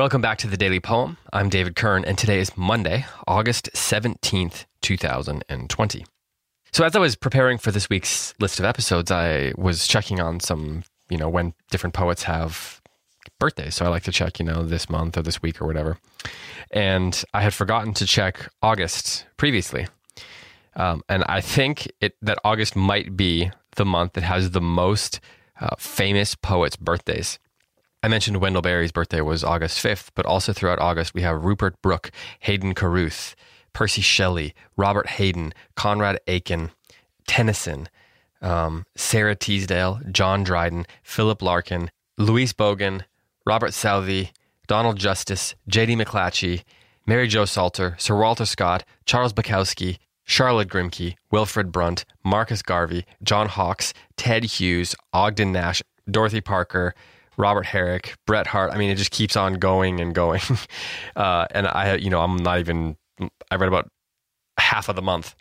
Welcome back to the Daily Poem. I'm David Kern, and today is Monday, August 17th, 2020. So, as I was preparing for this week's list of episodes, I was checking on some, you know, when different poets have birthdays. So, I like to check, you know, this month or this week or whatever. And I had forgotten to check August previously. Um, and I think it, that August might be the month that has the most uh, famous poets' birthdays. I mentioned Wendell Berry's birthday was August 5th, but also throughout August, we have Rupert Brooke, Hayden Carruth, Percy Shelley, Robert Hayden, Conrad Aiken, Tennyson, um, Sara Teasdale, John Dryden, Philip Larkin, Louise Bogan, Robert Southey, Donald Justice, J.D. McClatchy, Mary Jo Salter, Sir Walter Scott, Charles Bukowski, Charlotte Grimke, Wilfrid Blunt, Marcus Garvey, John Hawkes, Ted Hughes, Ogden Nash, Dorothy Parker, Robert Herrick, Bret Harte. I mean, it just keeps on going and going. Uh, and I, you know, I'm not even, I read about half of the month.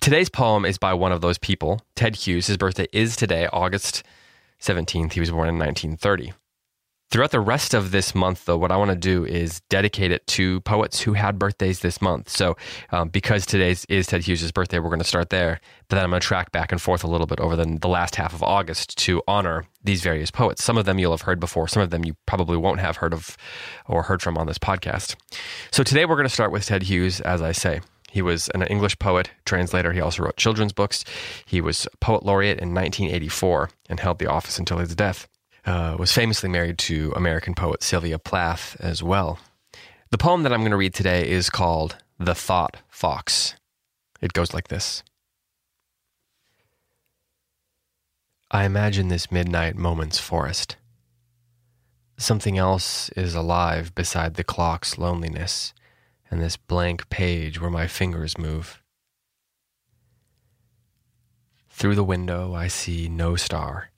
Today's poem is by one of those people, Ted Hughes. His birthday is today, August 17th. He was born in 1930. Throughout the rest of this month, though, what I want to do is dedicate it to poets who had birthdays this month. So, um, because today is Ted Hughes' birthday, we're going to start there. But then I'm going to track back and forth a little bit over the, the last half of August to honor these various poets. Some of them you'll have heard before, some of them you probably won't have heard of or heard from on this podcast. So, today we're going to start with Ted Hughes, as I say. He was an English poet, translator. He also wrote children's books. He was poet laureate in 1984 and held the office until his death uh, was famously married to American poet Sylvia Plath as well. The poem that I'm going to read today is called The Thought Fox. It goes like this I imagine this midnight moment's forest. Something else is alive beside the clock's loneliness and this blank page where my fingers move. Through the window, I see no star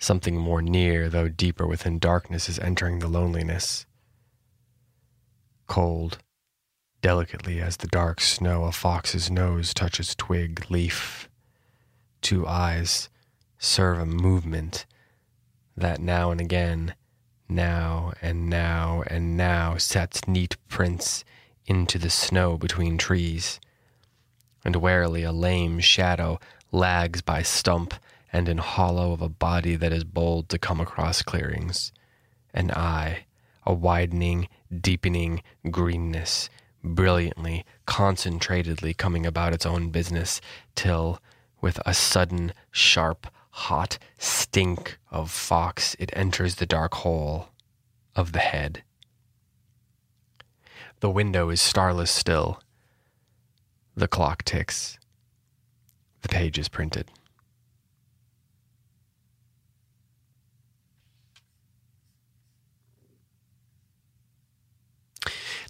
Something more near, though deeper within darkness, is entering the loneliness. Cold, delicately as the dark snow, a fox's nose touches twig, leaf. Two eyes serve a movement that now and again, now and now and now, sets neat prints into the snow between trees. And warily a lame shadow lags by stump and in hollow of a body that is bold to come across clearings. An eye, a widening, deepening greenness, brilliantly, concentratedly coming about its own business, till, with a sudden, sharp, hot stink of fox, it enters the dark hole of the head. The window is starless still. The clock ticks. The page is printed.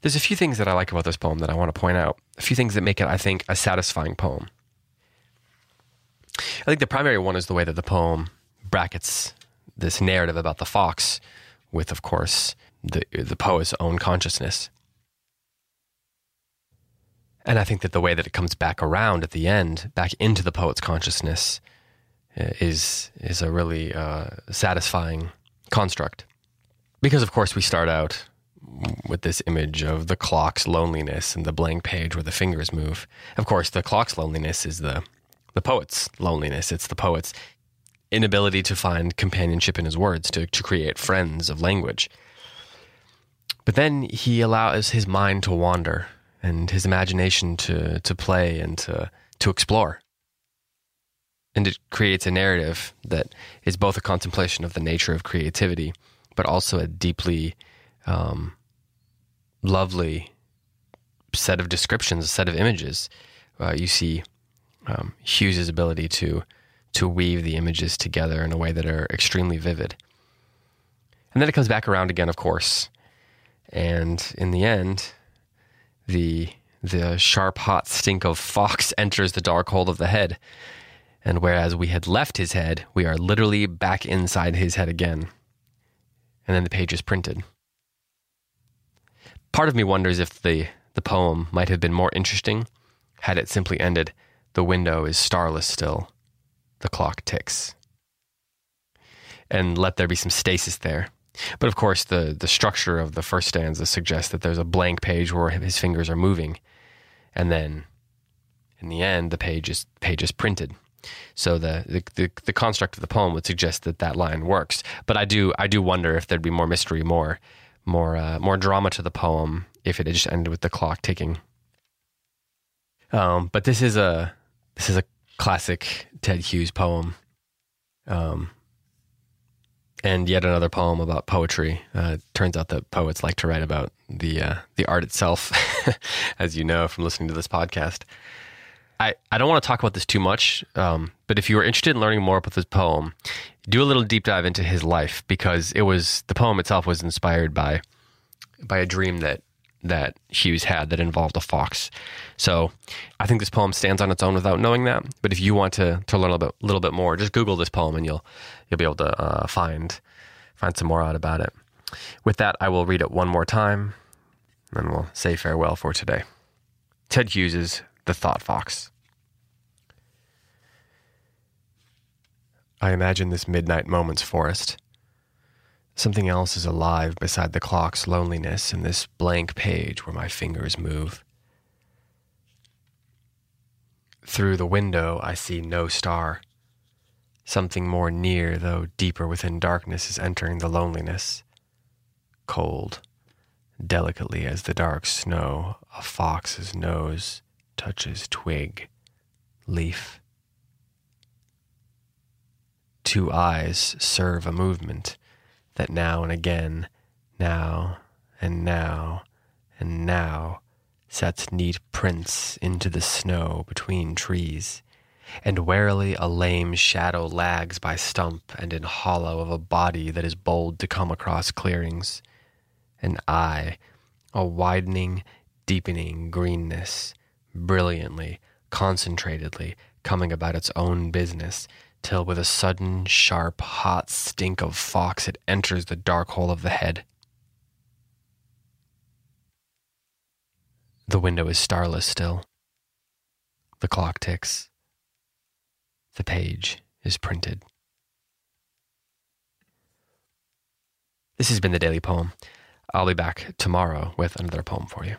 There's a few things that I like about this poem that I want to point out. A few things that make it, I think, a satisfying poem. I think the primary one is the way that the poem brackets this narrative about the fox with, of course, the, the poet's own consciousness. And I think that the way that it comes back around at the end, back into the poet's consciousness, uh, is is a really uh, satisfying construct. Because of course we start out with this image of the clock's loneliness and the blank page where the fingers move. Of course, the clock's loneliness is the the poet's loneliness. It's the poet's inability to find companionship in his words, to, to create friends of language. But then he allows his mind to wander and his imagination to, to play and to, to explore. And it creates a narrative that is both a contemplation of the nature of creativity, but also a deeply um, lovely set of descriptions, a set of images. Uh, you see um, Hughes's ability to to weave the images together in a way that are extremely vivid. And then it comes back around again, of course. And in the end, the the sharp, hot stink of fox enters the dark hole of the head. And whereas we had left his head, we are literally back inside his head again. And then the page is printed part of me wonders if the, the poem might have been more interesting had it simply ended The window is starless still, the clock ticks. And let there be some stasis there, But of course, the the structure of the first stanza suggests that there's a blank page where his fingers are moving, and then in the end, the page is page is printed. So the, the, the the construct of the poem would suggest that that line works. But I do I do wonder if there'd be more mystery, more more uh, more drama to the poem if it had just ended with the clock ticking. Um, but this is a this is a classic Ted Hughes poem. Um, and yet another poem about poetry. Uh, turns out that poets like to write about the uh, the art itself, as you know from listening to this podcast. I, I don't want to talk about this too much, um, but if you are interested in learning more about this poem, do a little deep dive into his life because it was the poem itself was inspired by by a dream that that Hughes had that involved a fox. So I think this poem stands on its own without knowing that. But if you want to to learn a little bit, little bit more, just Google this poem and you'll you'll be able to uh, find find some more out about it. With that, I will read it one more time, and we'll say farewell for today. Ted Hughes's The Thought Fox. I imagine this midnight moment's forest. Something else is alive beside the clock's loneliness in this blank page where my fingers move. Through the window, I see no star. Something more near, though deeper within darkness, is entering the loneliness. Cold, delicately as the dark snow, a fox's nose touches twig, leaf. Two eyes serve a movement that now and again, now and now and now, sets neat prints into the snow between trees, and warily a lame shadow lags by stump and in hollow of a body that is bold to come across clearings, an eye, a widening, deepening greenness, brilliantly, concentratedly, coming about its own business, till with a sudden, sharp, hot stink of fox it enters the dark hole of the head. The window is starless still. The clock ticks. The page is printed. This has been the Daily Poem. I'll be back tomorrow with another poem for you.